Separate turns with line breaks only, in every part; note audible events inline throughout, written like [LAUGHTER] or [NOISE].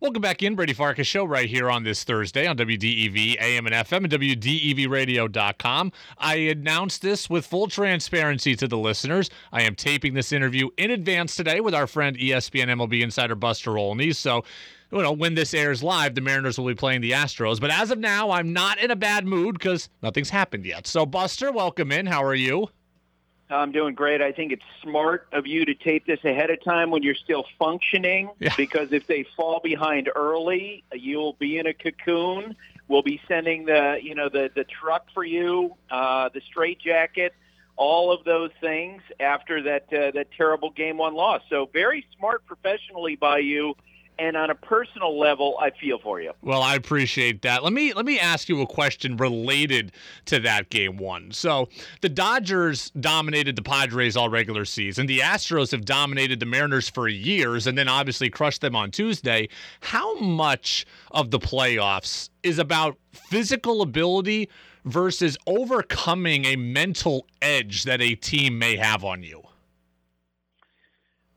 Welcome back in, Brady Farkas show right here on this Thursday on WDEV AM and FM and WDEVradio.com. I announced this with full transparency to the listeners. I am taping this interview in advance today with our friend ESPN MLB insider Buster Olney. So, you know, when this airs live, the Mariners will be playing the Astros. But as of now, I'm not in a bad mood because nothing's happened yet. So, Buster, welcome in. How are you?
I'm doing great. I think it's smart of you to tape this ahead of time when you're still functioning [LAUGHS]
Yeah.
because if they fall behind early, you'll be in a cocoon. We'll be sending the, you know, the the truck for you, uh, the straitjacket, all of those things after that uh, that terrible game one loss. So very smart professionally by you and on a personal level, I feel for you.
Well, I appreciate that. Let me let me ask you a question related to that game one. So the Dodgers dominated the Padres all regular season. The Astros have dominated the Mariners for years, and then obviously crushed them on Tuesday. How much of the playoffs is about physical ability versus overcoming a mental edge that a team may have on you?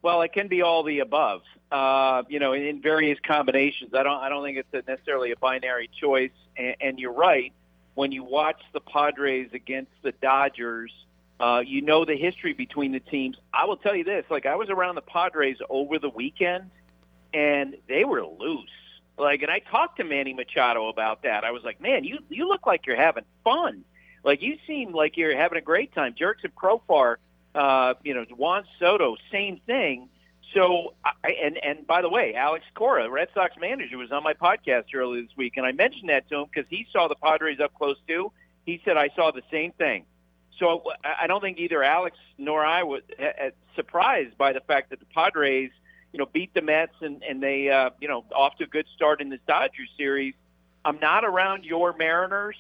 Well, it can be all the above. Uh, you know, in various combinations. I don't. I don't think it's a necessarily a binary choice. And, and you're right. When you watch the Padres against the Dodgers, uh, you know the history between the teams. I will tell you this: like I was around the Padres over the weekend, and they were loose. Like, and I talked to Manny Machado about that. I was like, man, you you look like you're having fun. Like you seem like you're having a great time. Jurickson Profar, uh, you know, Juan Soto, same thing. So, I, and and by the way, Alex Cora, Red Sox manager, was on my podcast earlier this week, and I mentioned that to him because he saw the Padres up close too. He said I saw the same thing. So I don't think either Alex nor I was surprised by the fact that the Padres, you know, beat the Mets and and they, uh, you know, off to a good start in this Dodgers series. I'm not around your Mariners.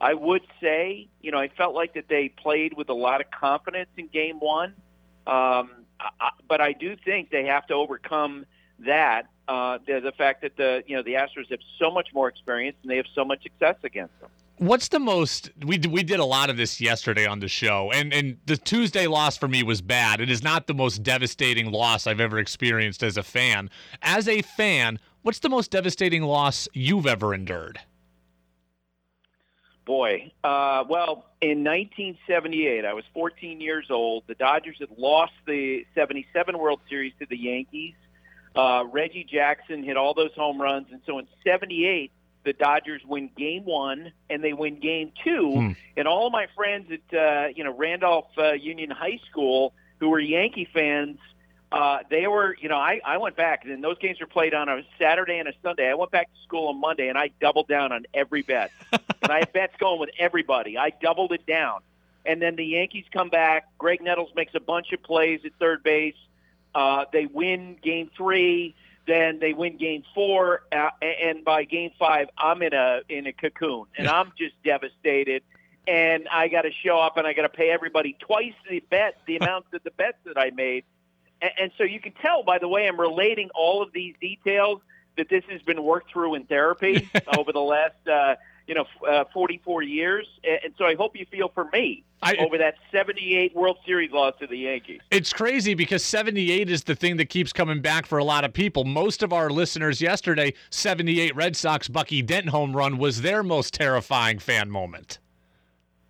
I would say, you know, I felt like that they played with a lot of confidence in Game One. Um, I, but I do think they have to overcome that uh, the, the fact that the you know the Astros have so much more experience and they have so much success against them.
What's the most we we did a lot of this yesterday on the show, and and the Tuesday loss for me was bad. It is not the most devastating loss I've ever experienced as a fan. As a fan, what's the most devastating loss you've ever endured?
Boy, uh, well, in 1978, I was 14 years old. The Dodgers had lost the 77 World Series to the Yankees. Uh, Reggie Jackson hit all those home runs, and so in '78, the Dodgers win Game One and they win Game Two.
Hmm.
And all of my friends at uh, you know Randolph uh, Union High School who were Yankee fans, uh, they were you know I, I went back and those games were played on a Saturday and a Sunday. I went back to school on Monday and I doubled down on every bet. [LAUGHS] and I had bets going with everybody. I doubled it down. And then the Yankees come back. Graig Nettles makes a bunch of plays at third base. Uh, they win game three. Then they win game four, uh, and by game five, I'm in a in a cocoon, and I'm just devastated. And I got to show up, and I got to pay everybody twice the bet, the amount of the bets that I made. And, and so you can tell by the way I'm relating all of these details that this has been worked through in therapy [LAUGHS] over the last uh, you know uh, 44 years. And, so I hope you feel for me
I-
over that 78 World Series loss to the Yankees.
It's crazy because 78 is the thing that keeps coming back for a lot of people. Most of our listeners yesterday, 78 Red Sox Bucky Dent home run was their most terrifying fan moment.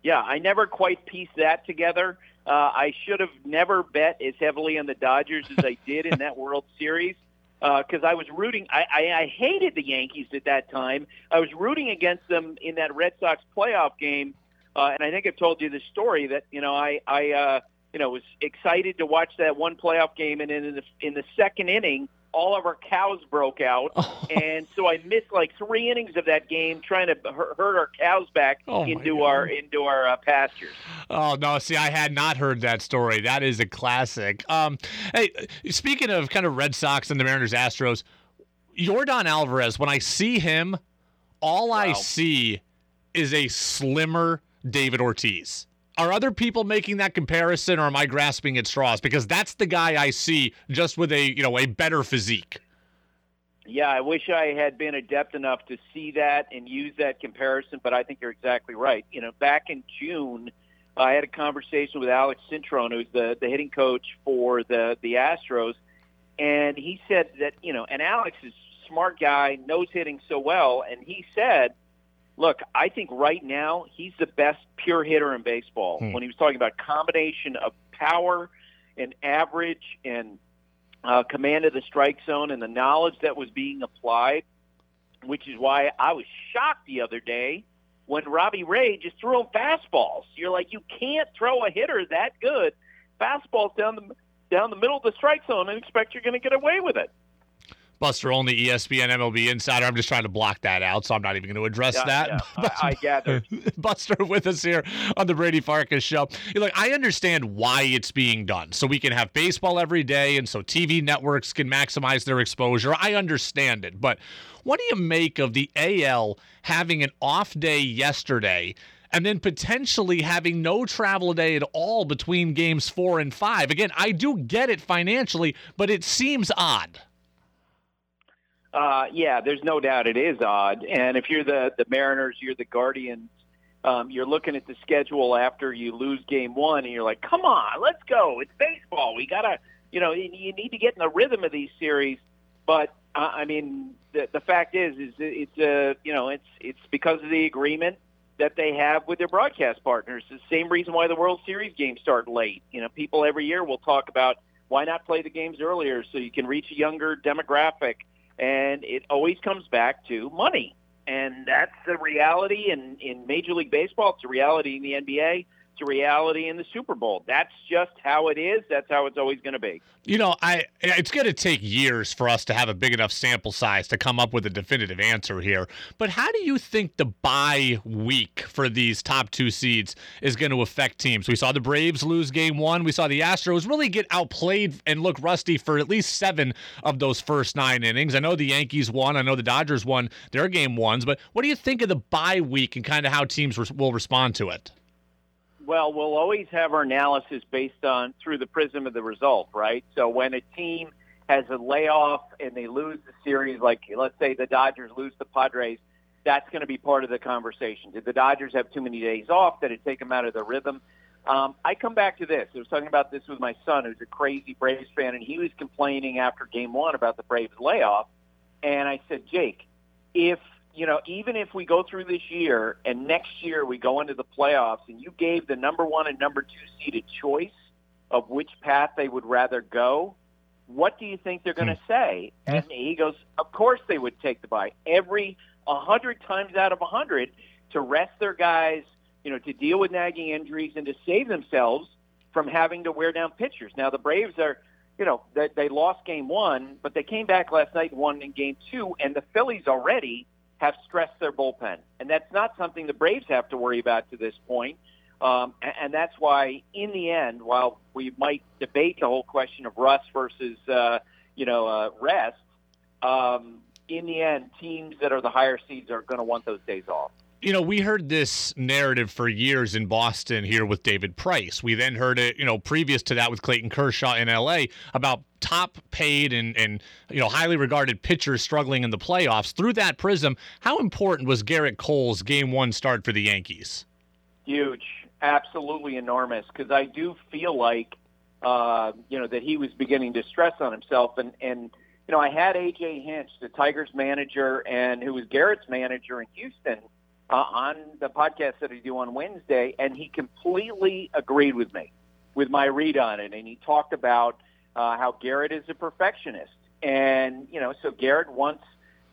Yeah, I never quite pieced that together. Uh, I should have never bet as heavily on the Dodgers as I did in that World [LAUGHS] Series because I was rooting. I, I, I hated the Yankees at that time. I was rooting against them in that Red Sox playoff game, uh, and I think I've told you the story that you know I I uh, you know was excited to watch that one playoff game, and then in the in the second inning, all of our cows broke out, [LAUGHS] and so I missed like three innings of that game trying to hurt our cows back
Oh,
into our into our uh, pastures.
Oh no! See, I had not heard that story. That is a classic. Um, hey, speaking of kind of Red Sox and the Mariners, Astros, Yordan Alvarez. When I see him, all I see is a slimmer David Ortiz. Are other people making that comparison, or am I grasping at straws? Because that's the guy I see, just with a you know a better physique.
Yeah, I wish I had been adept enough to see that and use that comparison, but I think you're exactly right. You know, back in June, I had a conversation with Alex Cintron, who's the, the hitting coach for the, the Astros, and he said that, you know, and Alex is smart guy, knows hitting so well, and he said, "Look, I think right now he's the best pure hitter in baseball."
Hmm.
When he was talking about combination of power and average and uh, command of the strike zone and the knowledge that was being applied, which is why I was shocked the other day when Robbie Ray just threw him fastballs. You're like, you can't throw a hitter that good fastballs down the down the middle of the strike zone and expect you're going to get away with it.
Buster Olney ESPN MLB Insider. I'm just trying to block that out, so I'm not even going to address
Yeah,
that.
yeah, [LAUGHS] I, I gather. [LAUGHS]
Buster with us here on the Brady Farkas show. You're like, I understand why it's being done. So we can have baseball every day and so TV networks can maximize their exposure. I understand it. But what do you make of the AL having an off day yesterday and then potentially having no travel day at all between games four and five? Again, I do get it financially, but it seems odd.
Uh, yeah, there's no doubt it is odd. And if you're the the Mariners, you're the Guardians. Um, you're looking at the schedule after you lose game one, and you're like, "Come on, let's go! It's baseball. We gotta, you know, you you need to get in the rhythm of these series." But uh, I mean, the the fact is, is it's uh, you know, it's it's because of the agreement that they have with their broadcast partners. The same reason why the World Series games start late. You know, people every year will talk about why not play the games earlier so you can reach a younger demographic and it always comes back to money. And that's the reality in, in Major League Baseball. It's a reality in the NBA. A reality in the Super Bowl. That's just how it is. That's how it's always going to be.
You know, I it's going to take years for us to have a big enough sample size to come up with a definitive answer here. But how do you think the bye week for these top two seeds is going to affect teams? We saw the Braves lose game 1. We saw the Astros really get outplayed and look rusty for at least 7 of those first 9 innings. I know the Yankees won, I know the Dodgers won their game ones, but what do you think of the bye week and kind of how teams will respond to it?
Well, we'll always have our analysis based on through the prism of the result, right? So when a team has a layoff and they lose the series, like let's say the Dodgers lose the Padres, that's going to be part of the conversation. Did the Dodgers have too many days off? Did it take them out of their rhythm? Um, I come back to this. I was talking about this with my son, who's a crazy Braves fan, and he was complaining after Game One about the Braves layoff. And I said, Jake, if you know, even if we go through this year and next year we go into the playoffs and you gave the number one and number two seed a choice of which path they would rather go, what do you think they're going to hmm. say? And he goes, of course they would take the bye every a hundred times out of a hundred to rest their guys, you know, to deal with nagging injuries and to save themselves from having to wear down pitchers. Now the Braves are, you know, they, they lost game one, but they came back last night and won in game two, and the Phillies already have stressed their bullpen, and that's not something the Braves have to worry about to this point. Um, and, that's why, in the end, while we might debate the whole question of rust versus, uh, you know, uh, rest, um, in the end, teams that are the higher seeds are going to want those days off.
You know, we heard this narrative for years in Boston here with David Price. We then heard it, you know, previous to that with Clayton Kershaw in LA about top paid and, and you know, highly regarded pitchers struggling in the playoffs. Through that prism, how important was Gerrit Cole's game one start for the Yankees?
Huge, absolutely enormous. Because I do feel like, uh, you know, that he was beginning to stress on himself. And, and you know, I had AJ Hinch, the Tigers manager, and who was Gerrit's manager in Houston, uh, on the podcast that I do on Wednesday, and he completely agreed with me, with my read on it. And he talked about uh, how Gerrit is a perfectionist, and you know, so Gerrit wants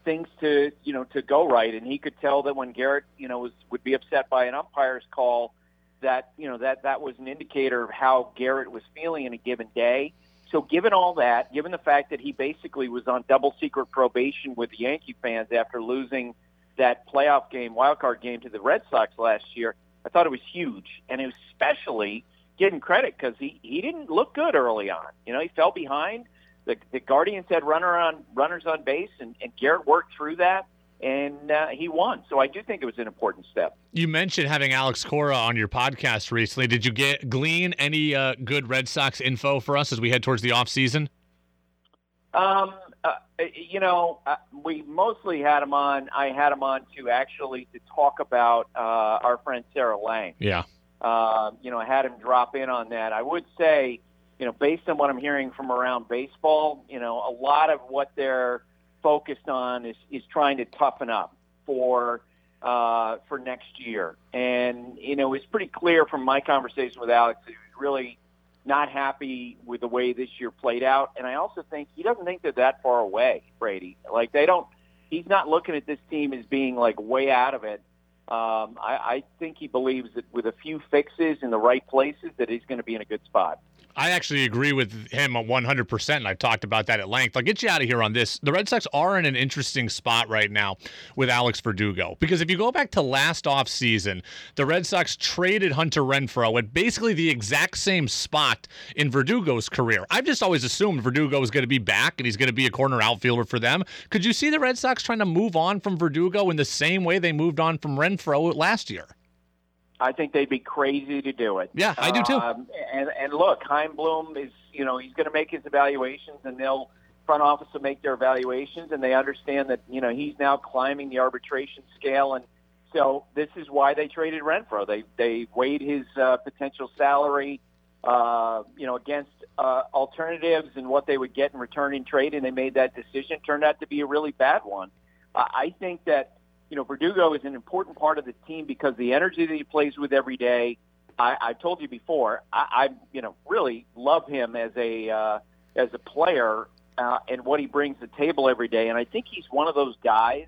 things to you know to go right, and he could tell that when Gerrit you know was would be upset by an umpire's call, that you know that that was an indicator of how Gerrit was feeling in a given day. So given all that, given the fact that he basically was on double secret probation with the Yankee fans after losing that playoff game, wild card game to the Red Sox last year, I thought it was huge, and especially getting credit because he he didn't look good early on. You know, he fell behind. The the Guardians had runner on runners on base, and, and Gerrit worked through that, and uh, he won. So I do think it was an important step.
You mentioned having Alex Cora on your podcast recently. Did you get glean any uh, good Red Sox info for us as we head towards the off season?
Um, uh, you know, uh, we mostly had him on. I had him on to actually to talk about uh, our friend Sarah Lang.
Yeah.
Uh, you know, I had him drop in on that. I would say, you know, based on what I'm hearing from around baseball, you know, a lot of what they're focused on is, is trying to toughen up for uh, for next year. And you know, it's pretty clear from my conversation with Alex that he was really not happy with the way this year played out. And I also think he doesn't think they're that far away, Brady. Like they don't. He's not looking at this team as being like way out of it. Um, I, I think he believes that with a few fixes in the right places, that he's going to be in a good spot.
I actually agree with him 100%, and I've talked about that at length. I'll get you out of here on this. The Red Sox are in an interesting spot right now with Alex Verdugo because if you go back to last offseason, the Red Sox traded Hunter Renfroe at basically the exact same spot in Verdugo's career. I've just always assumed Verdugo was going to be back and he's going to be a corner outfielder for them. Could you see the Red Sox trying to move on from Verdugo in the same way they moved on from Renfroe last year?
I think they'd be crazy to do it.
Yeah, I do too.
Um, and and look, Chaim Bloom is you know he's going to make his evaluations, and they'll front office will make their evaluations, and they understand that you know he's now climbing the arbitration scale, and so this is why they traded Renfroe. They they weighed his uh, potential salary, uh, you know, against uh, alternatives and what they would get in return in trade, and they made that decision. Turned out to be a really bad one. Uh, I think that you know, Verdugo is an important part of the team because the energy that he plays with every day. I, I told you before, I, I you know really love him as a uh, as a player uh, and what he brings to the table every day. And I think he's one of those guys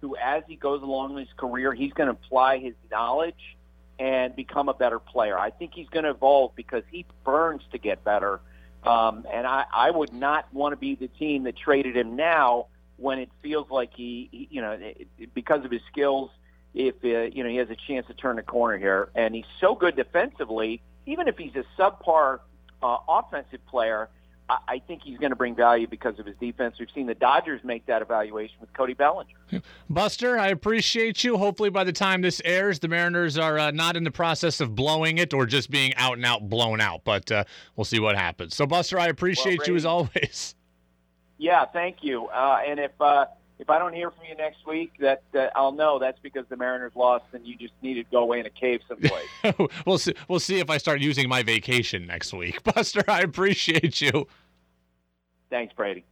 who, as he goes along his career, he's going to apply his knowledge and become a better player. I think he's going to evolve because he burns to get better. Um, and I, I would not want to be the team that traded him now when it feels like he, he you know, it, it, because of his skills, if uh, you know he has a chance to turn the corner here, and he's so good defensively, even if he's a subpar uh, offensive player, I, I think he's going to bring value because of his defense. We've seen the Dodgers make that evaluation with Cody Bellinger.
Buster, I appreciate you. Hopefully, by the time this airs, the Mariners are uh, not in the process of blowing it or just being out and out blown out. But uh, we'll see what happens. So, Buster, I appreciate well, you as always.
Yeah, thank you. Uh, and if uh, if I don't hear from you next week, that, that I'll know that's because the Mariners lost, and you just need to go away in a cave someplace. [LAUGHS]
we'll see. We'll see if I start using my vacation next week, [LAUGHS] Buster. I appreciate you.
Thanks, Brady.